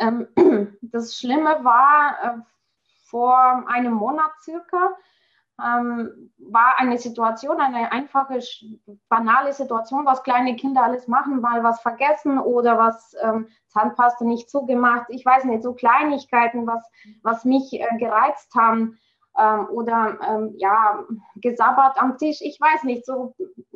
ähm, das Schlimme war äh, vor einem Monat circa, ähm, war eine Situation, eine einfache, banale Situation, was kleine Kinder alles machen, mal was vergessen oder was ähm, Zahnpasta nicht zugemacht. Ich weiß nicht, so Kleinigkeiten, was, was mich äh, gereizt haben ähm, oder ähm, ja, gesabbert am Tisch. Ich weiß nicht, so,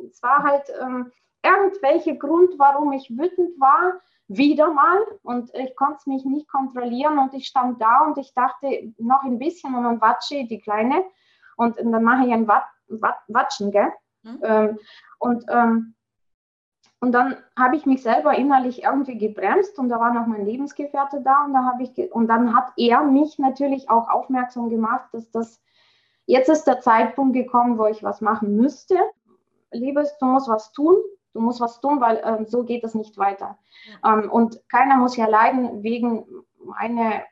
es war halt ähm, irgendwelche Grund, warum ich wütend war wieder mal und ich konnte es mich nicht kontrollieren und ich stand da und ich dachte noch ein bisschen und dann watsche die Kleine und, und dann mache ich ein Wat, Wat, Watschen, gell? Mhm. Ähm, und, ähm, und dann habe ich mich selber innerlich irgendwie gebremst und da war noch mein Lebensgefährte da und da habe ich und dann hat er mich natürlich auch aufmerksam gemacht, dass das jetzt ist der Zeitpunkt gekommen, wo ich was machen müsste. Liebes, du musst was tun du musst was tun, weil ähm, so geht es nicht weiter. Ähm, und keiner muss ja leiden wegen einer,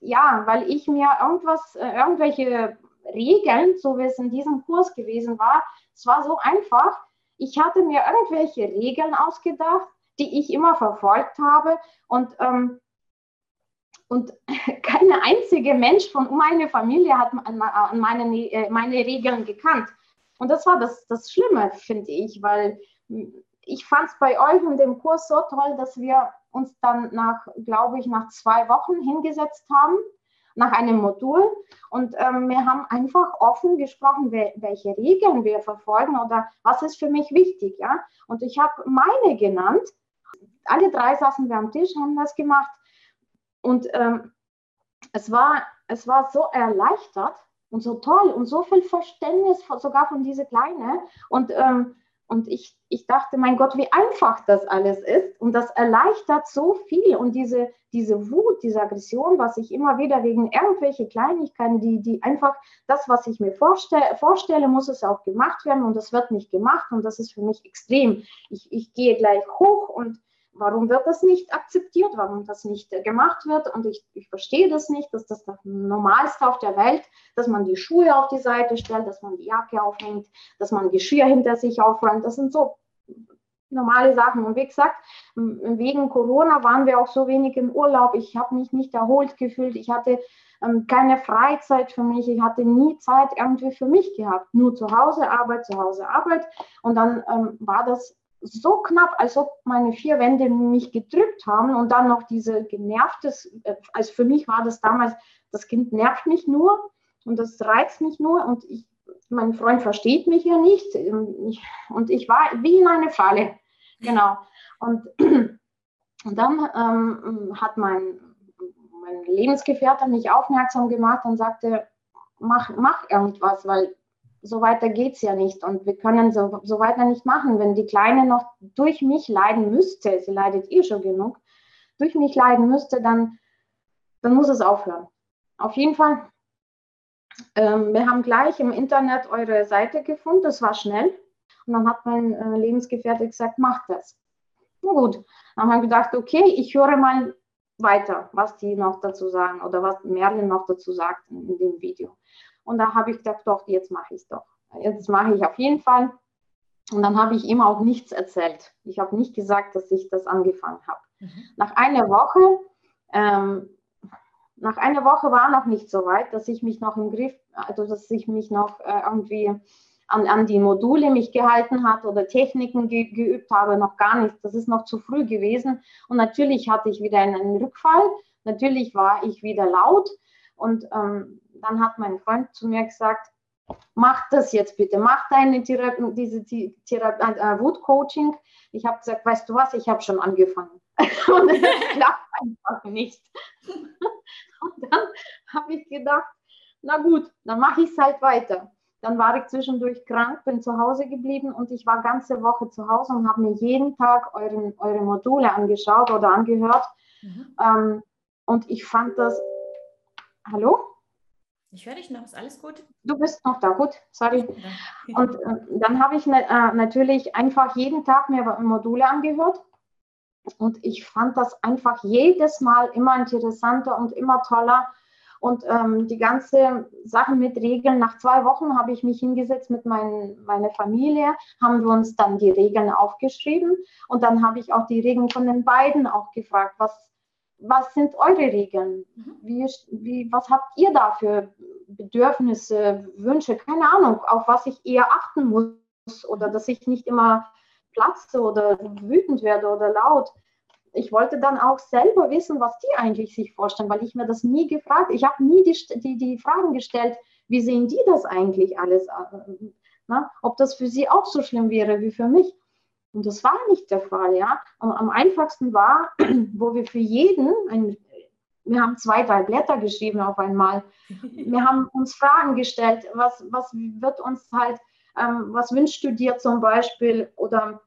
ja, weil ich mir irgendwas, äh, irgendwelche Regeln, so wie es in diesem Kurs gewesen war, es war so einfach. Ich hatte mir irgendwelche Regeln ausgedacht, die ich immer verfolgt habe und ähm, und keine einzige Mensch von meiner Familie hat meine, äh, meine Regeln gekannt. Und das war das, das Schlimme, finde ich, weil ich fand es bei euch und dem Kurs so toll, dass wir uns dann nach, glaube ich, nach zwei Wochen hingesetzt haben, nach einem Modul. Und ähm, wir haben einfach offen gesprochen, welche Regeln wir verfolgen oder was ist für mich wichtig. Ja? Und ich habe meine genannt. Alle drei saßen wir am Tisch, haben das gemacht. Und ähm, es, war, es war so erleichtert und so toll und so viel Verständnis sogar von dieser Kleine. Und ähm, und ich, ich dachte, mein Gott, wie einfach das alles ist. Und das erleichtert so viel. Und diese, diese Wut, diese Aggression, was ich immer wieder wegen irgendwelche Kleinigkeiten, die, die einfach das, was ich mir vorstelle, vorstelle, muss es auch gemacht werden. Und das wird nicht gemacht. Und das ist für mich extrem. Ich, ich gehe gleich hoch und warum wird das nicht akzeptiert, warum das nicht äh, gemacht wird. Und ich, ich verstehe das nicht, dass das das Normalste auf der Welt, dass man die Schuhe auf die Seite stellt, dass man die Jacke aufhängt, dass man Geschirr hinter sich aufräumt. Das sind so normale Sachen. Und wie gesagt, wegen Corona waren wir auch so wenig im Urlaub. Ich habe mich nicht erholt gefühlt. Ich hatte ähm, keine Freizeit für mich. Ich hatte nie Zeit irgendwie für mich gehabt. Nur zu Hause Arbeit, zu Hause Arbeit. Und dann ähm, war das so knapp, als ob meine vier Wände mich gedrückt haben und dann noch diese genervtes, äh, also für mich war das damals, das Kind nervt mich nur und das reizt mich nur und ich, mein Freund versteht mich ja nicht und ich war wie in eine Falle, genau. Und, und dann ähm, hat mein, mein Lebensgefährte mich aufmerksam gemacht und sagte, mach, mach irgendwas, weil so weiter geht es ja nicht. Und wir können so, so weiter nicht machen. Wenn die Kleine noch durch mich leiden müsste, sie leidet eh schon genug, durch mich leiden müsste, dann, dann muss es aufhören. Auf jeden Fall. Ähm, wir haben gleich im Internet eure Seite gefunden, das war schnell. Und dann hat mein äh, Lebensgefährte gesagt, mach das. Na gut, dann haben wir gedacht, okay, ich höre mal weiter, was die noch dazu sagen oder was Merlin noch dazu sagt in, in dem Video. Und da habe ich gedacht, doch, jetzt mache ich es doch. Jetzt mache ich auf jeden Fall. Und dann habe ich ihm auch nichts erzählt. Ich habe nicht gesagt, dass ich das angefangen habe. Mhm. Nach einer Woche, ähm, nach einer Woche war noch nicht so weit, dass ich mich noch im Griff, also dass ich mich noch äh, irgendwie an, an die Module mich gehalten hat oder Techniken ge geübt habe, noch gar nicht. Das ist noch zu früh gewesen. Und natürlich hatte ich wieder einen Rückfall. Natürlich war ich wieder laut. Und ähm, dann hat mein Freund zu mir gesagt, mach das jetzt bitte, mach deine Therapie, diese Therapie, äh, Wutcoaching. Ich habe gesagt, weißt du was, ich habe schon angefangen. Und es klappt einfach nicht. Und dann habe ich gedacht, na gut, dann mache ich es halt weiter. Dann war ich zwischendurch krank, bin zu Hause geblieben und ich war ganze Woche zu Hause und habe mir jeden Tag euren, eure Module angeschaut oder angehört. Mhm. Ähm, und ich fand das. Hallo? Ich höre dich noch, ist alles gut? Du bist noch da, gut, sorry. Und äh, dann habe ich ne, äh, natürlich einfach jeden Tag mir Module angehört. Und ich fand das einfach jedes Mal immer interessanter und immer toller. Und ähm, die ganze Sache mit Regeln, nach zwei Wochen habe ich mich hingesetzt mit mein, meiner Familie, haben wir uns dann die Regeln aufgeschrieben. Und dann habe ich auch die Regeln von den beiden auch gefragt, was was sind eure Regeln? Mhm. Wie, wie, was habt ihr da für Bedürfnisse, Wünsche? Keine Ahnung, auf was ich eher achten muss oder dass ich nicht immer platze oder wütend werde oder laut. Ich wollte dann auch selber wissen, was die eigentlich sich vorstellen, weil ich mir das nie gefragt Ich habe nie die, die, die Fragen gestellt, wie sehen die das eigentlich alles? Na, ob das für sie auch so schlimm wäre wie für mich. Und das war nicht der Fall, ja. Und am einfachsten war, wo wir für jeden, ein, wir haben zwei, drei Blätter geschrieben auf einmal. Wir haben uns Fragen gestellt, was, was wird uns halt, ähm, was wünschst du dir zum Beispiel? Oder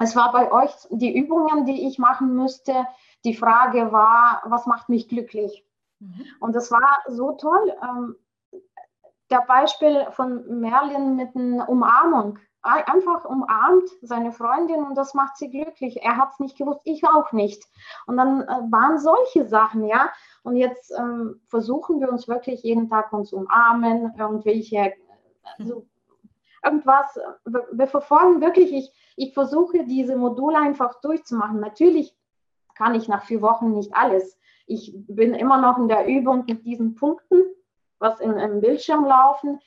es war bei euch die Übungen, die ich machen müsste. Die Frage war, was macht mich glücklich? Mhm. Und das war so toll. Ähm, der Beispiel von Merlin mit einer Umarmung einfach umarmt seine Freundin und das macht sie glücklich. Er hat es nicht gewusst, ich auch nicht. Und dann äh, waren solche Sachen, ja. Und jetzt ähm, versuchen wir uns wirklich jeden Tag uns umarmen, irgendwelche, also irgendwas. Wir, wir verfolgen wirklich, ich, ich versuche diese Module einfach durchzumachen. Natürlich kann ich nach vier Wochen nicht alles. Ich bin immer noch in der Übung mit diesen Punkten, was in, im Bildschirm laufen.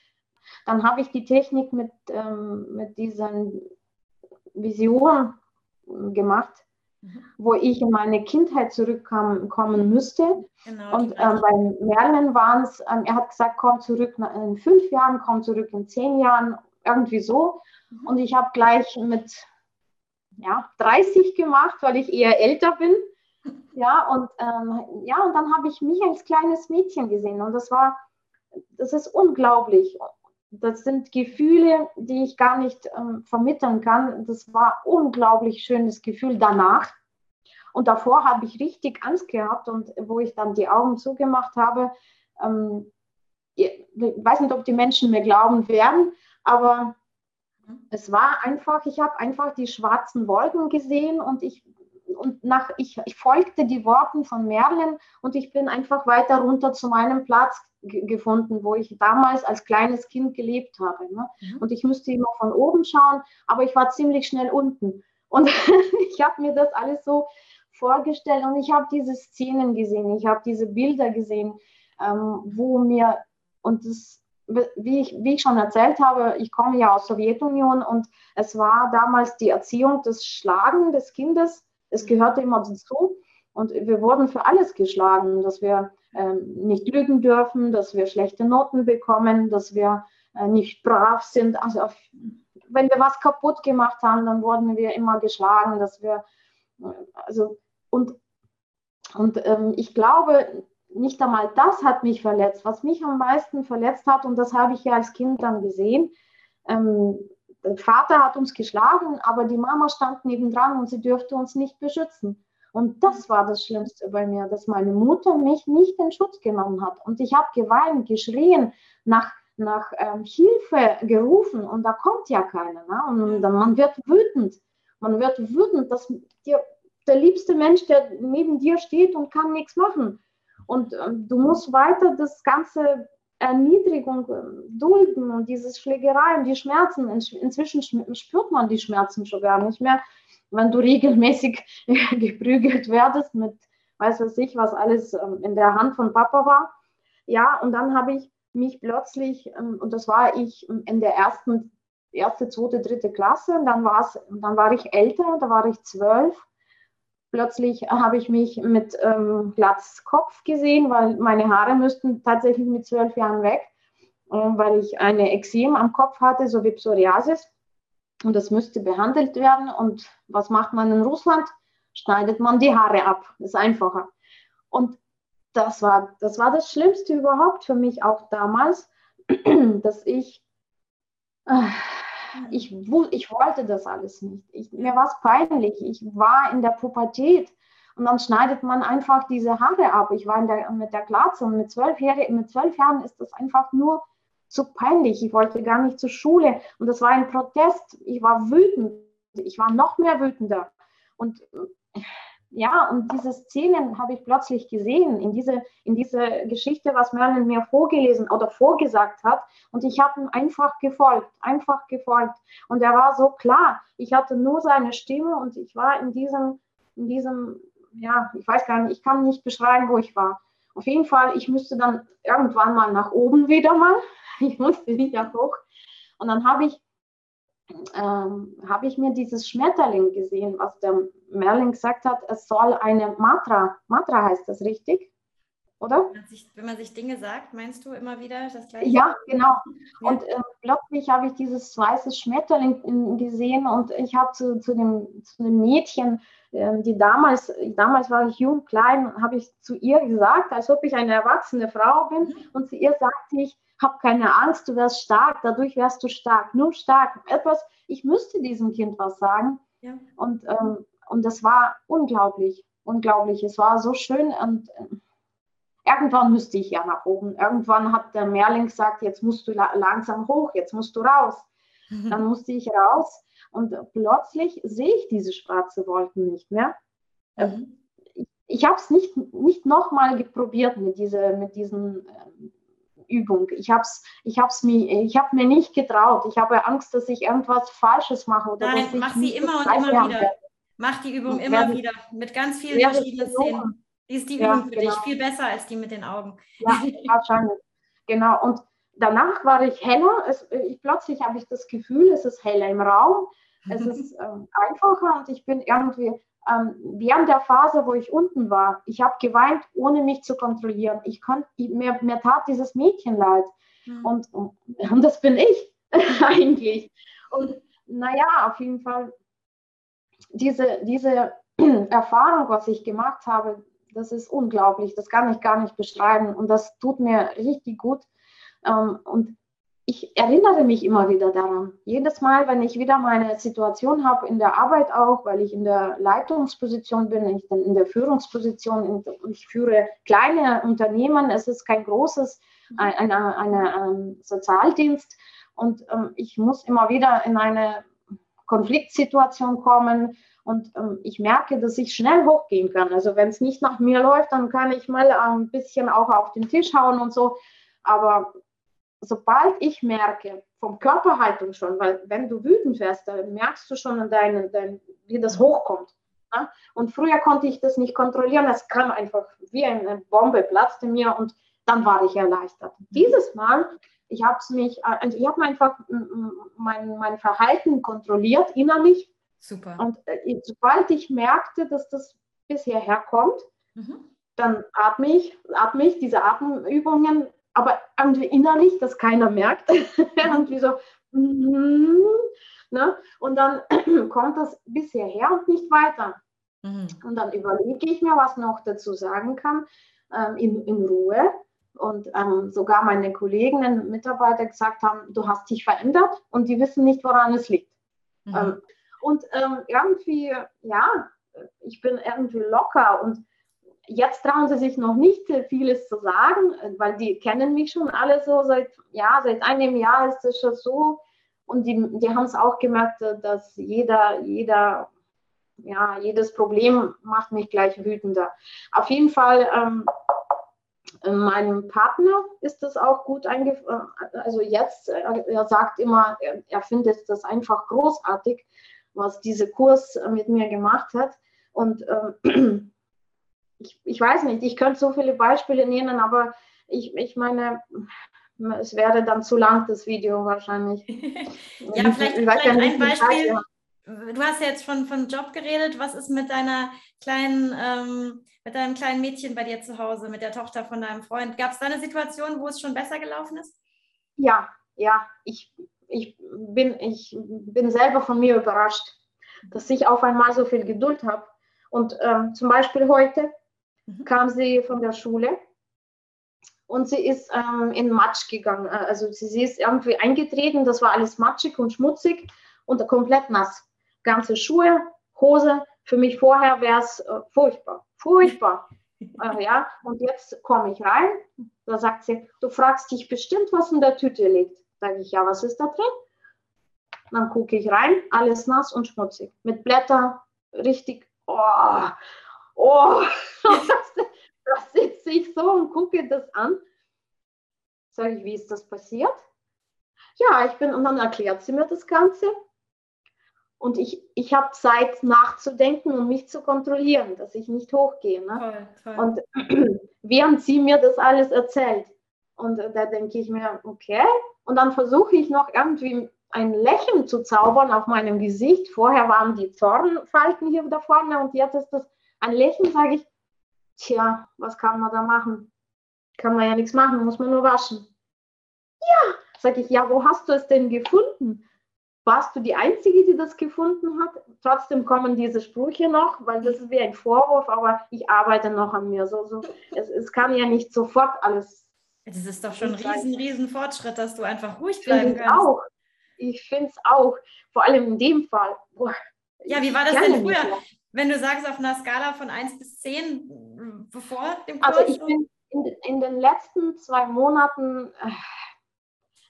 Dann habe ich die Technik mit, ähm, mit diesen Visionen gemacht, mhm. wo ich in meine Kindheit zurückkommen müsste. Genau, und ähm, bei Merlin waren es, ähm, er hat gesagt, komm zurück in fünf Jahren, komm zurück in zehn Jahren, irgendwie so. Mhm. Und ich habe gleich mit ja, 30 gemacht, weil ich eher älter bin. Ja, und, ähm, ja, und dann habe ich mich als kleines Mädchen gesehen und das war, das ist unglaublich das sind Gefühle, die ich gar nicht ähm, vermitteln kann. Das war unglaublich schönes Gefühl danach. Und davor habe ich richtig Angst gehabt und wo ich dann die Augen zugemacht habe, ähm, ich weiß nicht, ob die Menschen mir glauben werden, aber es war einfach, ich habe einfach die schwarzen Wolken gesehen und ich und nach ich, ich folgte die Worten von Merlin und ich bin einfach weiter runter zu meinem Platz gefunden, wo ich damals als kleines Kind gelebt habe. Ne? Mhm. Und ich müsste immer von oben schauen, aber ich war ziemlich schnell unten. Und ich habe mir das alles so vorgestellt und ich habe diese Szenen gesehen, ich habe diese Bilder gesehen, ähm, wo mir, und das, wie ich, wie ich schon erzählt habe, ich komme ja aus Sowjetunion und es war damals die Erziehung des Schlagen des Kindes, es gehörte immer dazu. Und wir wurden für alles geschlagen, dass wir ähm, nicht lügen dürfen, dass wir schlechte Noten bekommen, dass wir äh, nicht brav sind. Also auf, wenn wir was kaputt gemacht haben, dann wurden wir immer geschlagen, dass wir, äh, also, und, und ähm, ich glaube, nicht einmal das hat mich verletzt. Was mich am meisten verletzt hat, und das habe ich ja als Kind dann gesehen, ähm, der Vater hat uns geschlagen, aber die Mama stand nebendran und sie dürfte uns nicht beschützen. Und das war das Schlimmste bei mir, dass meine Mutter mich nicht in Schutz genommen hat. Und ich habe geweint, geschrien, nach, nach ähm, Hilfe gerufen und da kommt ja keiner. Ne? Und dann, man wird wütend. Man wird wütend, dass dir, der liebste Mensch, der neben dir steht und kann nichts machen. Und ähm, du musst weiter das ganze Erniedrigung ähm, dulden und dieses Schlägerei und die Schmerzen. Inzwischen spürt man die Schmerzen schon gar nicht mehr wenn du regelmäßig geprügelt werdest mit, weiß was ich, was alles ähm, in der Hand von Papa war. Ja, und dann habe ich mich plötzlich, ähm, und das war ich in der ersten, erste, zweite, dritte Klasse, dann, war's, dann war ich älter, da war ich zwölf. Plötzlich habe ich mich mit ähm, Glatzkopf gesehen, weil meine Haare müssten tatsächlich mit zwölf Jahren weg, äh, weil ich eine Exem am Kopf hatte, so wie Psoriasis. Und das müsste behandelt werden. Und was macht man in Russland? Schneidet man die Haare ab. Das ist einfacher. Und das war, das war das Schlimmste überhaupt für mich auch damals, dass ich, äh, ich, ich wollte das alles nicht. Ich, mir war es peinlich. Ich war in der Pubertät und dann schneidet man einfach diese Haare ab. Ich war der, mit der Glatze und mit zwölf, mit zwölf Jahren ist das einfach nur so peinlich. Ich wollte gar nicht zur Schule. Und das war ein Protest. Ich war wütend. Ich war noch mehr wütender. Und ja, und diese Szenen habe ich plötzlich gesehen in diese, in diese Geschichte, was Merlin mir vorgelesen oder vorgesagt hat. Und ich habe ihm einfach gefolgt, einfach gefolgt. Und er war so klar. Ich hatte nur seine Stimme und ich war in diesem, in diesem ja, ich weiß gar nicht, ich kann nicht beschreiben, wo ich war. Auf jeden Fall, ich müsste dann irgendwann mal nach oben wieder mal. Ich musste wieder hoch. Und dann habe ich, ähm, habe ich mir dieses Schmetterling gesehen, was der Merlin gesagt hat, es soll eine Matra, Matra heißt das richtig? oder? Wenn man, sich, wenn man sich Dinge sagt, meinst du immer wieder das Gleiche? Ja, genau. Und äh, plötzlich habe ich dieses weiße Schmetterling in, gesehen und ich habe zu, zu, dem, zu dem Mädchen, äh, die damals, damals war ich jung, klein, habe ich zu ihr gesagt, als ob ich eine erwachsene Frau bin. Mhm. Und zu ihr sagte ich, hab keine Angst, du wirst stark, dadurch wirst du stark, nur stark. Etwas, ich müsste diesem Kind was sagen. Ja. Und, ähm, und das war unglaublich, unglaublich. Es war so schön und äh, irgendwann müsste ich ja nach oben. Irgendwann hat der Mehrling gesagt, jetzt musst du langsam hoch, jetzt musst du raus. Mhm. Dann musste ich raus und plötzlich sehe ich diese schwarze Wolken nicht mehr. Mhm. Ich, ich habe es nicht, nicht nochmal probiert mit, dieser, mit diesen äh, Übung. Ich habe ich hab's mir, ich hab mir nicht getraut. Ich habe Angst, dass ich irgendwas Falsches mache. Oder Nein, mach sie immer und immer wieder. Mach die Übung immer wieder mit ganz vielen verschiedenen Szenen. Die ist die Übung für genau. dich viel besser als die mit den Augen. Ja, wahrscheinlich. Genau. Und danach war ich heller. Es, ich, plötzlich habe ich das Gefühl, es ist heller im Raum. Es ist ähm, einfacher und ich bin irgendwie ähm, während der Phase, wo ich unten war, ich habe geweint, ohne mich zu kontrollieren. Ich konnte, mir, mir tat dieses Mädchen leid. Mhm. Und, und, und das bin ich eigentlich. Und naja, auf jeden Fall, diese, diese Erfahrung, was ich gemacht habe, das ist unglaublich, das kann ich gar nicht beschreiben und das tut mir richtig gut. Ähm, und ich erinnere mich immer wieder daran. Jedes Mal, wenn ich wieder meine Situation habe, in der Arbeit auch, weil ich in der Leitungsposition bin, ich bin in der Führungsposition, ich führe kleine Unternehmen, es ist kein großes, ein, eine, eine, ein Sozialdienst und ähm, ich muss immer wieder in eine Konfliktsituation kommen, und ähm, ich merke, dass ich schnell hochgehen kann. Also wenn es nicht nach mir läuft, dann kann ich mal ein bisschen auch auf den Tisch hauen und so. Aber sobald ich merke, vom Körperhaltung schon, weil wenn du wütend wirst, dann merkst du schon, deine, dein, wie das hochkommt. Ne? Und früher konnte ich das nicht kontrollieren. Es kam einfach wie eine Bombe, platzte mir und dann war ich erleichtert. Dieses Mal, ich habe mich, also ich habe einfach mein, mein Verhalten kontrolliert innerlich Super. Und äh, sobald ich merkte, dass das bisher herkommt, mhm. dann atme ich, atme ich diese Atemübungen, aber irgendwie innerlich, dass keiner merkt. irgendwie so, mm, ne? Und dann kommt das bisher her und nicht weiter. Mhm. Und dann überlege ich mir, was noch dazu sagen kann, ähm, in, in Ruhe. Und ähm, sogar meine Kolleginnen, Mitarbeiter gesagt haben, du hast dich verändert und die wissen nicht, woran es liegt. Mhm. Ähm, und ähm, irgendwie, ja, ich bin irgendwie locker und jetzt trauen sie sich noch nicht vieles zu sagen, weil die kennen mich schon alle so seit, ja, seit einem Jahr ist es schon so. Und die, die haben es auch gemerkt, dass jeder, jeder, ja, jedes Problem macht mich gleich wütender. Auf jeden Fall, ähm, meinem Partner ist das auch gut eingefallen. Also jetzt, er sagt immer, er, er findet das einfach großartig, was dieser Kurs äh, mit mir gemacht hat. Und ähm, ich, ich weiß nicht, ich könnte so viele Beispiele nennen, aber ich, ich meine, es wäre dann zu lang, das Video wahrscheinlich. ja, vielleicht, vielleicht ein Beispiel. Du hast ja jetzt von, von Job geredet. Was ist mit deiner kleinen, ähm, mit deinem kleinen Mädchen bei dir zu Hause, mit der Tochter von deinem Freund? Gab es da eine Situation, wo es schon besser gelaufen ist? Ja, ja. Ich, ich, bin, ich bin selber von mir überrascht, dass ich auf einmal so viel Geduld habe. Und ähm, zum Beispiel heute mhm. kam sie von der Schule und sie ist ähm, in Matsch gegangen. Äh, also sie, sie ist irgendwie eingetreten, das war alles matschig und schmutzig und komplett nass. Ganze Schuhe, Hose. Für mich vorher wäre es äh, furchtbar, furchtbar. äh, ja, und jetzt komme ich rein, da sagt sie, du fragst dich bestimmt, was in der Tüte liegt. Sage ich, ja, was ist da drin? Dann gucke ich rein, alles nass und schmutzig. Mit Blätter, richtig, oh, oh. da sitze ich so und gucke das an. Sage ich, wie ist das passiert? Ja, ich bin, und dann erklärt sie mir das Ganze. und ich, ich habe Zeit nachzudenken und mich zu kontrollieren, dass ich nicht hochgehe. Ne? Toll, toll. Und während sie mir das alles erzählt, und da denke ich mir, okay, und dann versuche ich noch irgendwie ein Lächeln zu zaubern auf meinem Gesicht. Vorher waren die Zornfalten hier da vorne und jetzt ist das ein Lächeln, sage ich, tja, was kann man da machen? Kann man ja nichts machen, muss man nur waschen. Ja, sage ich, ja, wo hast du es denn gefunden? Warst du die Einzige, die das gefunden hat? Trotzdem kommen diese Sprüche noch, weil das ist wie ein Vorwurf, aber ich arbeite noch an mir. So, so. Es, es kann ja nicht sofort alles. Das ist doch schon ein riesen, riesen Fortschritt, dass du einfach ruhig bleiben kannst. Auch. Ich finde es auch, vor allem in dem Fall. Boah, ja, wie war das denn früher? Wenn du sagst, auf einer Skala von 1 bis 10, bevor dem Kurs? Also ich bin in, in den letzten zwei Monaten, äh,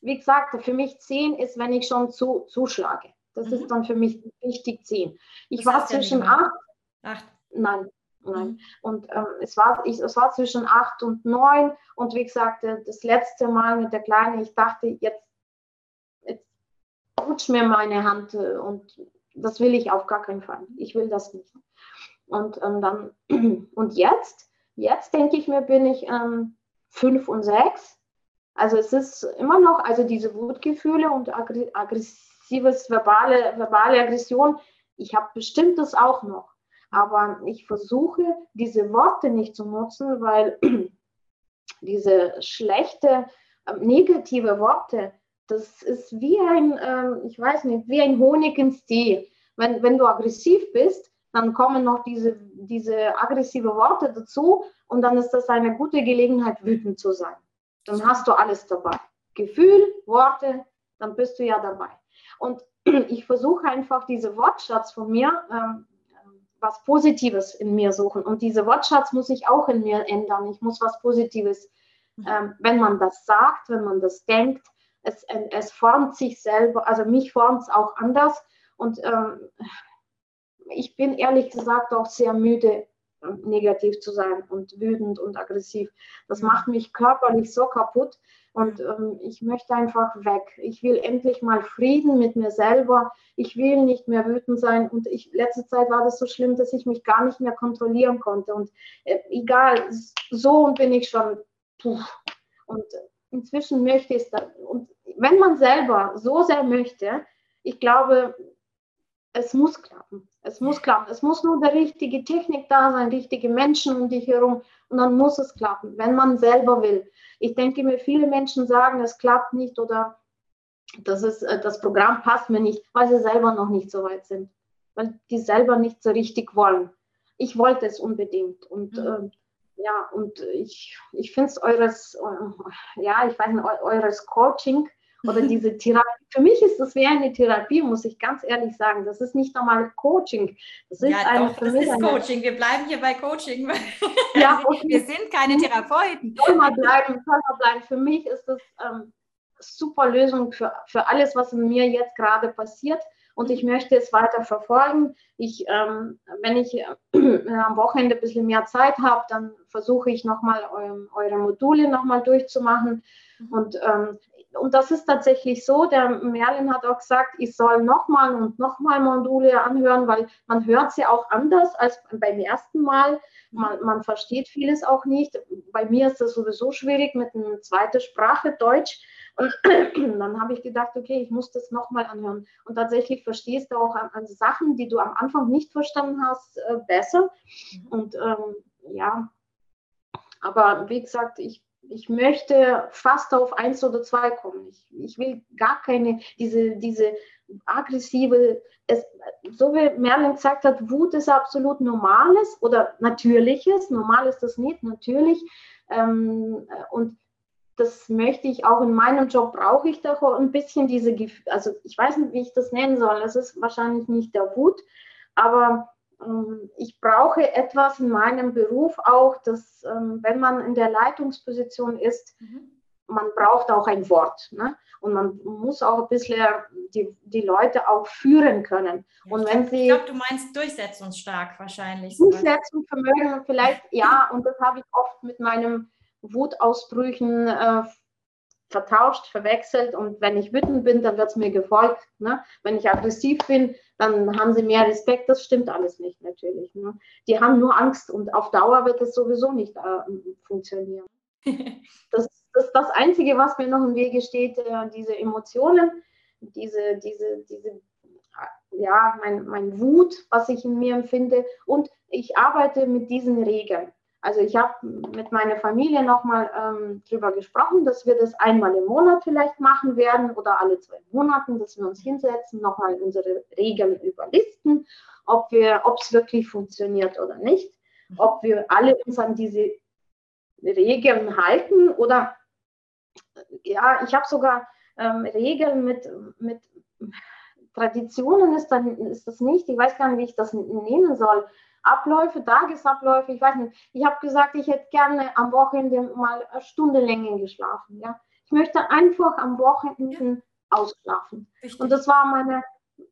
wie gesagt, für mich 10 ist, wenn ich schon zu, zuschlage. Das mhm. ist dann für mich wichtig 10. Ich das war zwischen 8. 8. Nein, Nein. Mhm. Und ähm, es, war, ich, es war zwischen 8 und 9. Und wie gesagt, äh, das letzte Mal mit der Kleinen, ich dachte, jetzt, jetzt rutscht mir meine Hand äh, und das will ich auf gar keinen Fall. Ich will das nicht. Und ähm, dann, und jetzt, jetzt denke ich mir, bin ich ähm, fünf und sechs. Also es ist immer noch, also diese Wutgefühle und aggressives verbale, verbale Aggression, ich habe bestimmt das auch noch. Aber ich versuche, diese Worte nicht zu nutzen, weil diese schlechte, ähm, negative Worte, das ist wie ein, äh, ich weiß nicht, wie ein Honig ins Tee. Wenn, wenn du aggressiv bist, dann kommen noch diese, diese aggressive Worte dazu und dann ist das eine gute Gelegenheit, wütend zu sein. Dann hast du alles dabei. Gefühl, Worte, dann bist du ja dabei. Und ich versuche einfach diese Wortschatz von mir, ähm, was Positives in mir suchen. Und diese Wortschatz muss ich auch in mir ändern. Ich muss was Positives, mhm. ähm, wenn man das sagt, wenn man das denkt, es, es formt sich selber, also mich formt es auch anders. Und ähm, ich bin ehrlich gesagt auch sehr müde, negativ zu sein und wütend und aggressiv. Das macht mich körperlich so kaputt und ähm, ich möchte einfach weg. Ich will endlich mal Frieden mit mir selber. Ich will nicht mehr wütend sein und ich, letzte Zeit war das so schlimm, dass ich mich gar nicht mehr kontrollieren konnte und äh, egal, so bin ich schon. Puh. Und inzwischen möchte ich es. Und wenn man selber so sehr möchte, ich glaube, es muss klappen. Es muss klappen. Es muss nur der richtige Technik da sein, richtige Menschen um dich herum und dann muss es klappen, wenn man selber will. Ich denke mir, viele Menschen sagen, es klappt nicht oder das, ist, äh, das Programm passt mir nicht, weil sie selber noch nicht so weit sind, weil die selber nicht so richtig wollen. Ich wollte es unbedingt und mhm. äh, ja, und ich, ich finde es eures, äh, ja, ich weiß nicht, eures Coaching oder diese Therapie. Für mich ist das wie eine Therapie, muss ich ganz ehrlich sagen. Das ist nicht normal Coaching. Das ist, ja, eine, doch, das ist Coaching. Wir bleiben hier bei Coaching. Ja, okay. Wir sind keine Therapeuten. Soll mal bleiben, soll mal bleiben. Für mich ist das ähm, super Lösung für, für alles, was in mir jetzt gerade passiert. Und ich möchte es weiter verfolgen. Ich, ähm, wenn ich äh, am Wochenende ein bisschen mehr Zeit habe, dann versuche ich nochmal ähm, eure Module nochmal durchzumachen. Mhm. Und ähm, und das ist tatsächlich so. Der Merlin hat auch gesagt, ich soll nochmal und nochmal Module anhören, weil man hört sie auch anders als beim ersten Mal. Man, man versteht vieles auch nicht. Bei mir ist das sowieso schwierig mit einer zweiten Sprache, Deutsch. Und dann habe ich gedacht, okay, ich muss das nochmal anhören. Und tatsächlich verstehst du auch an, an, Sachen, die du am Anfang nicht verstanden hast, äh, besser. Mhm. Und ähm, ja, aber wie gesagt, ich ich möchte fast auf eins oder zwei kommen. Ich, ich will gar keine, diese, diese aggressive, es, so wie Merlin gesagt hat, Wut ist absolut normales oder natürliches. Normal ist das nicht, natürlich. Ähm, und das möchte ich auch in meinem Job, brauche ich doch ein bisschen diese, also ich weiß nicht, wie ich das nennen soll. Es ist wahrscheinlich nicht der Wut, aber ähm, ich brauche etwas in meinem Beruf auch, dass ähm, wenn man in der Leitungsposition ist, mhm. man braucht auch ein Wort. Ne? Und man muss auch ein bisschen die, die Leute auch führen können. Und wenn sie, ich glaube, du meinst durchsetzungsstark wahrscheinlich. Durchsetzungsvermögen vielleicht, ja. Und das habe ich oft mit meinen Wutausbrüchen äh, vertauscht, verwechselt und wenn ich wütend bin, dann wird es mir gefolgt. Ne? Wenn ich aggressiv bin, dann haben sie mehr Respekt. Das stimmt alles nicht natürlich. Ne? Die haben nur Angst und auf Dauer wird es sowieso nicht äh, funktionieren. das ist das Einzige, was mir noch im Wege steht, äh, diese Emotionen, diese, diese, diese ja, mein, mein Wut, was ich in mir empfinde. Und ich arbeite mit diesen Regeln. Also ich habe mit meiner Familie nochmal ähm, drüber gesprochen, dass wir das einmal im Monat vielleicht machen werden oder alle zwei Monaten, dass wir uns hinsetzen, nochmal unsere Regeln überlisten, ob wir, ob es wirklich funktioniert oder nicht, ob wir alle uns an diese Regeln halten oder ja, ich habe sogar ähm, Regeln mit, mit Traditionen ist, dann, ist das nicht. Ich weiß gar nicht, wie ich das nennen soll. Abläufe, Tagesabläufe, ich weiß nicht. Ich habe gesagt, ich hätte gerne am Wochenende mal eine Stunde länger geschlafen. Ja? Ich möchte einfach am Wochenende ja. ausschlafen. Richtig. Und das war meine,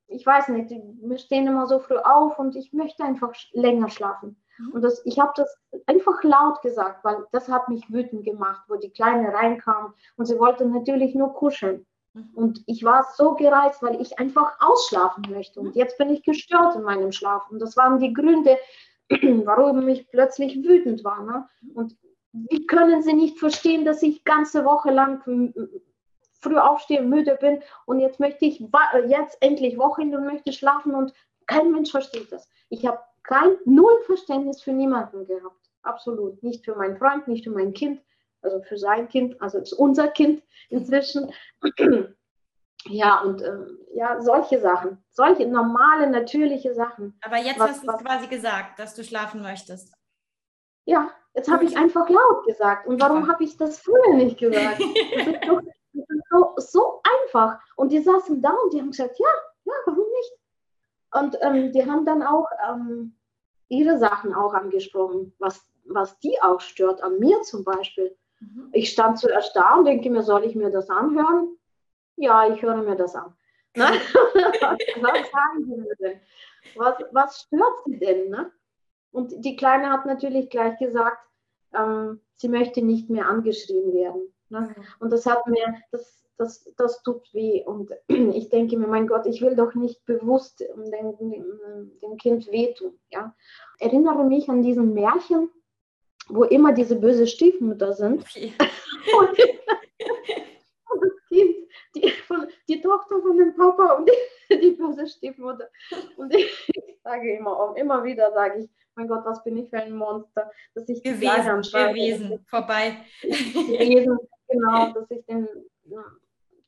ich weiß nicht, wir stehen immer so früh auf und ich möchte einfach länger schlafen. Mhm. Und das, ich habe das einfach laut gesagt, weil das hat mich wütend gemacht, wo die Kleine reinkam und sie wollte natürlich nur kuscheln. Mhm. Und ich war so gereizt, weil ich einfach ausschlafen möchte. Und mhm. jetzt bin ich gestört in meinem Schlaf. Und das waren die Gründe, warum ich plötzlich wütend war. Ne? Und wie können Sie nicht verstehen, dass ich ganze Woche lang früh aufstehe, müde bin und jetzt möchte ich jetzt endlich Wochenende und möchte schlafen und kein Mensch versteht das. Ich habe kein Null Verständnis für niemanden gehabt. Absolut. Nicht für meinen Freund, nicht für mein Kind also für sein Kind, also ist unser Kind inzwischen. Ja, und ähm, ja, solche Sachen, solche normale, natürliche Sachen. Aber jetzt was, hast du quasi gesagt, dass du schlafen möchtest. Ja, jetzt habe ich einfach laut gesagt. Und warum habe ich das früher nicht gesagt? Das ist, doch, das ist so, so, einfach. Und die saßen da und die haben gesagt, ja, ja, warum nicht? Und ähm, die haben dann auch ähm, ihre Sachen auch angesprochen, was, was die auch stört, an mir zum Beispiel. Mhm. Ich stand zuerst da und denke mir, soll ich mir das anhören? Ja, ich höre mir das an. Ne? was sagen Sie mir denn? Was, was stört Sie denn? Ne? Und die Kleine hat natürlich gleich gesagt, ähm, sie möchte nicht mehr angeschrieben werden. Ne? Mhm. Und das hat mir, das, das, das tut weh. Und ich denke mir, mein Gott, ich will doch nicht bewusst dem, dem, dem Kind wehtun. Ja? Erinnere mich an diesen Märchen, wo immer diese böse Stiefmutter sind. Okay. und, und, das Kind, die, von, die Tochter von dem Papa und die, die böse Stiefmutter. Und ich, ich sage immer, immer wieder sage ich, mein Gott, was bin ich für ein Monster, dass ich gewesen, gewesen, vorbei. Gewesen, genau, dass ich den,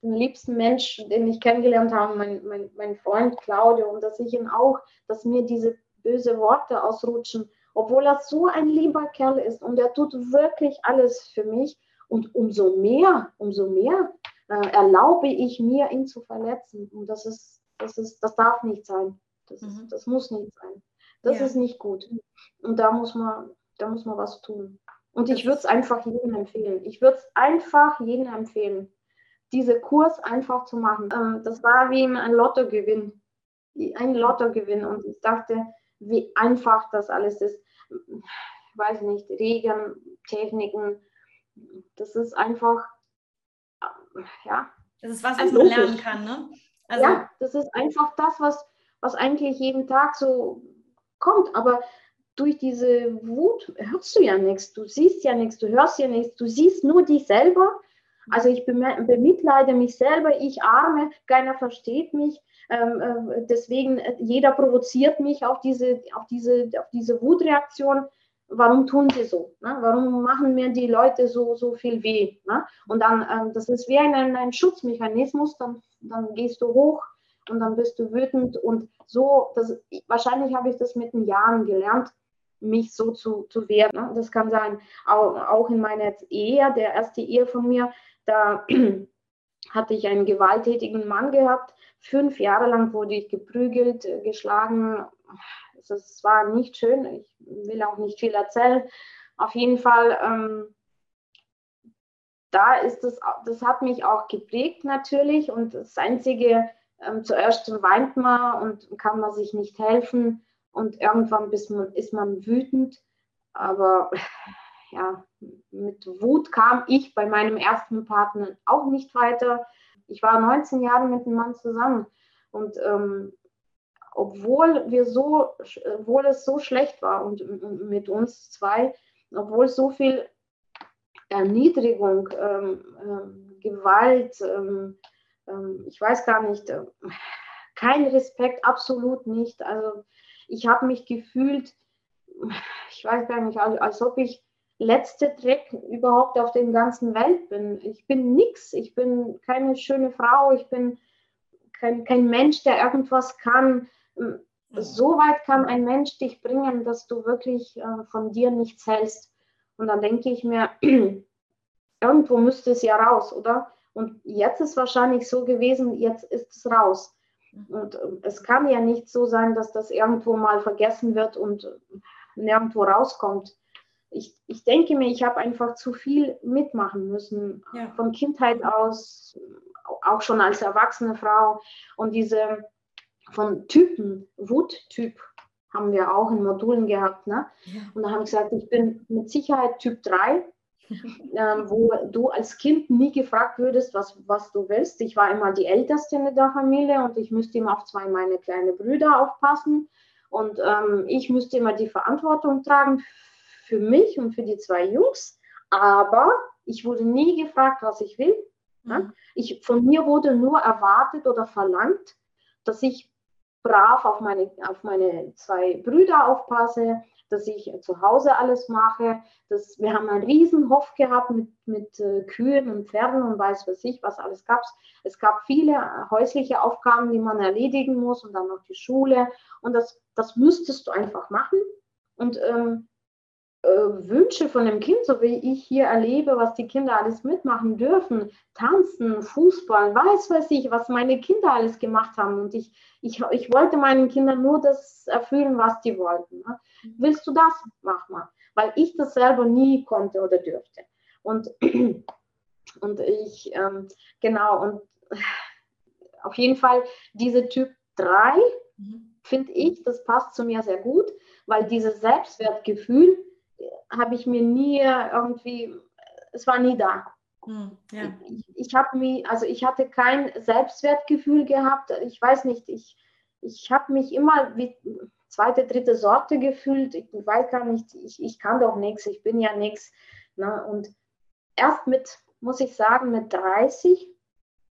den liebsten Mensch, den ich kennengelernt habe, mein, mein, mein Freund Claudio, und dass ich ihn auch, dass mir diese böse Worte ausrutschen, obwohl er so ein lieber Kerl ist und er tut wirklich alles für mich. Und umso mehr, umso mehr äh, erlaube ich mir, ihn zu verletzen. Und das ist, das ist, das darf nicht sein. Das, ist, mhm. das muss nicht sein. Das ja. ist nicht gut. Und da muss man, da muss man was tun. Und ich würde es einfach jedem empfehlen. Ich würde es einfach jedem empfehlen, diese Kurs einfach zu machen. Ähm, das war wie ein Lottogewinn. Ein Lottogewinn. Und ich dachte, wie einfach das alles ist weiß nicht, Regeln, Techniken. Das ist einfach, ja. Das ist was, was man lernen kann, ne? Also, ja, das ist einfach das, was, was eigentlich jeden Tag so kommt. Aber durch diese Wut hörst du ja nichts, du siehst ja nichts, du hörst ja nichts, du siehst nur dich selber. Also ich bemitleide mich selber, ich arme, keiner versteht mich. Ähm, äh, deswegen, äh, jeder provoziert mich auf diese, auf diese, auf diese Wutreaktion. Warum tun sie so? Ne? Warum machen mir die Leute so, so viel weh? Ne? Und dann, ähm, das ist wie ein, ein Schutzmechanismus, dann, dann gehst du hoch und dann bist du wütend und so, das, wahrscheinlich habe ich das mit den Jahren gelernt, mich so zu, zu wehren. Ne? Das kann sein, auch, auch in meiner Ehe, der erste Ehe von mir, da hatte ich einen gewalttätigen Mann gehabt, Fünf Jahre lang wurde ich geprügelt, äh, geschlagen. Es war nicht schön. Ich will auch nicht viel erzählen. Auf jeden Fall, ähm, da ist es, das hat mich auch geprägt natürlich. Und das Einzige, ähm, zuerst weint man und kann man sich nicht helfen. Und irgendwann man, ist man wütend. Aber ja, mit Wut kam ich bei meinem ersten Partner auch nicht weiter. Ich war 19 Jahre mit einem Mann zusammen und ähm, obwohl wir so, obwohl es so schlecht war und mit uns zwei, obwohl so viel Erniedrigung, ähm, äh, Gewalt, ähm, ähm, ich weiß gar nicht, äh, kein Respekt, absolut nicht. Also ich habe mich gefühlt, ich weiß gar nicht, als, als ob ich letzte Dreck überhaupt auf der ganzen Welt bin. Ich bin nichts, ich bin keine schöne Frau, ich bin kein, kein Mensch, der irgendwas kann. Ähm, so weit kann ein Mensch dich bringen, dass du wirklich äh, von dir nichts hältst. Und dann denke ich mir, irgendwo müsste es ja raus, oder? Und jetzt ist wahrscheinlich so gewesen, jetzt ist es raus. Und äh, es kann ja nicht so sein, dass das irgendwo mal vergessen wird und nirgendwo rauskommt. Ich, ich denke mir, ich habe einfach zu viel mitmachen müssen, ja. von Kindheit aus, auch schon als erwachsene Frau. Und diese von Typen, Wuttyp haben wir auch in Modulen gehabt. Ne? Ja. Und da habe ich gesagt, ich bin mit Sicherheit Typ 3 ähm, wo du als Kind nie gefragt würdest, was, was du willst. Ich war immer die Älteste in der Familie und ich müsste immer auf zwei meine kleinen Brüder aufpassen. Und ähm, ich müsste immer die Verantwortung tragen für mich und für die zwei Jungs. Aber ich wurde nie gefragt, was ich will. Mhm. Ich, von mir wurde nur erwartet oder verlangt, dass ich brav auf meine, auf meine zwei Brüder aufpasse, dass ich zu Hause alles mache. Dass, wir haben einen riesen Hof gehabt mit, mit äh, Kühen und Pferden und weiß was ich, was alles gab. Es gab viele äh, häusliche Aufgaben, die man erledigen muss und dann noch die Schule. Und das, das müsstest du einfach machen. Und ähm, äh, Wünsche von dem Kind, so wie ich hier erlebe, was die Kinder alles mitmachen dürfen, tanzen, Fußball, weiß weiß ich, was meine Kinder alles gemacht haben. Und ich, ich, ich wollte meinen Kindern nur das erfüllen, was die wollten. Ne? Willst du das? Mach mal. Weil ich das selber nie konnte oder dürfte. Und, und ich, ähm, genau, und auf jeden Fall diese Typ 3, mhm. finde ich, das passt zu mir sehr gut, weil dieses Selbstwertgefühl, habe ich mir nie irgendwie, es war nie da. Hm, ja. Ich, ich habe mich, also ich hatte kein Selbstwertgefühl gehabt. Ich weiß nicht, ich, ich habe mich immer wie zweite, dritte Sorte gefühlt. Ich weiß gar nicht, ich, ich kann doch nichts, ich bin ja nichts. Ne? Und erst mit, muss ich sagen, mit 30,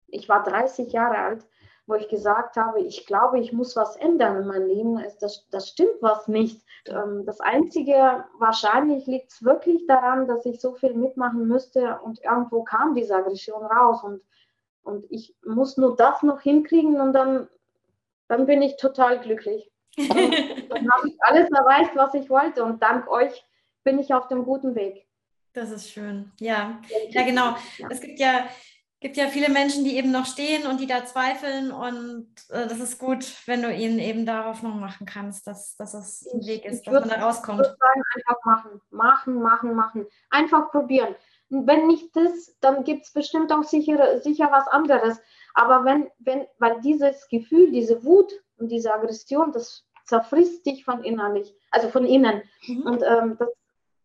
ich war 30 Jahre alt, wo ich gesagt habe, ich glaube, ich muss was ändern in meinem Leben. Das, das stimmt was nicht. Ähm, das Einzige, wahrscheinlich liegt es wirklich daran, dass ich so viel mitmachen müsste und irgendwo kam diese Aggression raus und, und ich muss nur das noch hinkriegen und dann, dann bin ich total glücklich. dann habe ich alles erreicht, was ich wollte und dank euch bin ich auf dem guten Weg. Das ist schön. Ja, ja genau. Es gibt ja gibt ja viele Menschen, die eben noch stehen und die da zweifeln. Und äh, das ist gut, wenn du ihnen eben darauf noch machen kannst, dass, dass es ein Weg ist, dass man da rauskommt. Ich würde sagen, einfach machen, machen, machen, machen. Einfach probieren. Und wenn nicht das, dann gibt es bestimmt auch sicher, sicher was anderes. Aber wenn, wenn, weil dieses Gefühl, diese Wut und diese Aggression, das zerfrisst dich von innerlich, also von innen. Mhm. Und ähm, das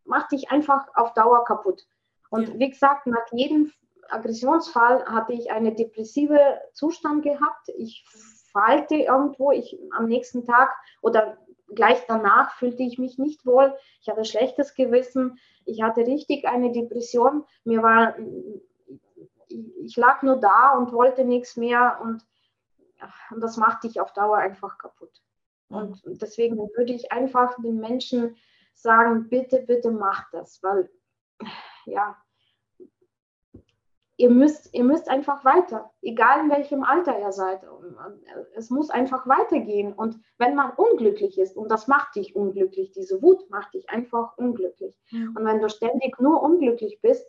macht dich einfach auf Dauer kaputt. Und ja. wie gesagt, nach jedem Aggressionsfall hatte ich einen depressiven Zustand gehabt. Ich fallte irgendwo, ich am nächsten Tag oder gleich danach fühlte ich mich nicht wohl. Ich hatte schlechtes Gewissen. Ich hatte richtig eine Depression. Mir war, ich lag nur da und wollte nichts mehr und, und das macht dich auf Dauer einfach kaputt. Und deswegen würde ich einfach den Menschen sagen, bitte, bitte mach das, weil ja, ihr müsst, ihr müsst einfach weiter, egal in welchem Alter ihr seid. Es muss einfach weitergehen. Und wenn man unglücklich ist, und das macht dich unglücklich, diese Wut macht dich einfach unglücklich. Und wenn du ständig nur unglücklich bist,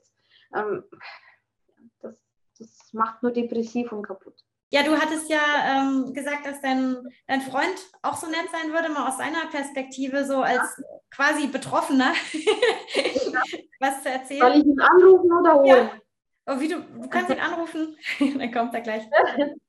ähm, das, das macht nur depressiv und kaputt. Ja, du hattest ja ähm, gesagt, dass dein, dein Freund auch so nett sein würde, mal aus seiner Perspektive, so als ja. quasi Betroffener, was zu erzählen. Soll ich ihn anrufen oder holen? Ja. Oh, wie du, du kannst ihn anrufen, dann kommt er gleich.